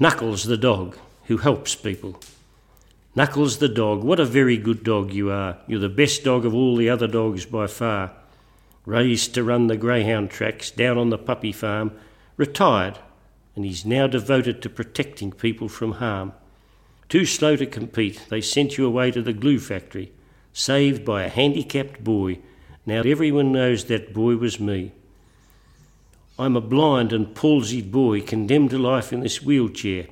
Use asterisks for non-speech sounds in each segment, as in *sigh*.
Knuckles the dog who helps people. Knuckles the dog, what a very good dog you are. You're the best dog of all the other dogs by far. Raised to run the greyhound tracks down on the puppy farm, retired, and he's now devoted to protecting people from harm. Too slow to compete, they sent you away to the glue factory, saved by a handicapped boy. Now everyone knows that boy was me. I'm a blind and palsied boy condemned to life in this wheelchair.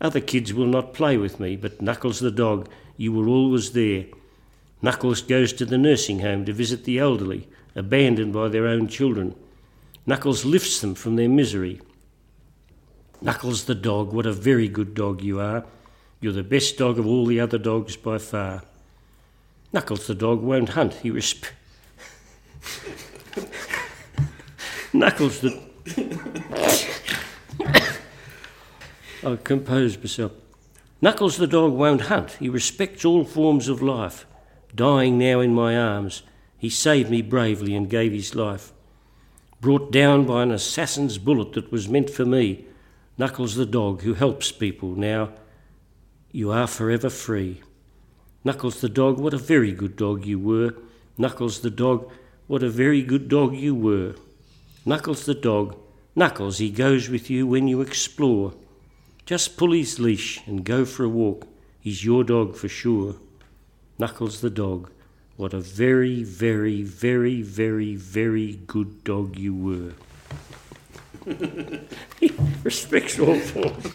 Other kids will not play with me, but Knuckles the dog, you were always there. Knuckles goes to the nursing home to visit the elderly, abandoned by their own children. Knuckles lifts them from their misery. Knuckles the dog, what a very good dog you are. You're the best dog of all the other dogs by far. Knuckles the dog won't hunt. He resp. *laughs* Knuckles the. Oh, I composed myself. Knuckles the dog won't hunt. He respects all forms of life. Dying now in my arms, he saved me bravely and gave his life. Brought down by an assassin's bullet that was meant for me, Knuckles the dog who helps people now, you are forever free. Knuckles the dog, what a very good dog you were. Knuckles the dog, what a very good dog you were. Knuckles the dog, Knuckles, he goes with you when you explore. Just pull his leash and go for a walk. He's your dog for sure. Knuckles the dog, what a very, very, very, very, very good dog you were. *laughs* he respects all forms.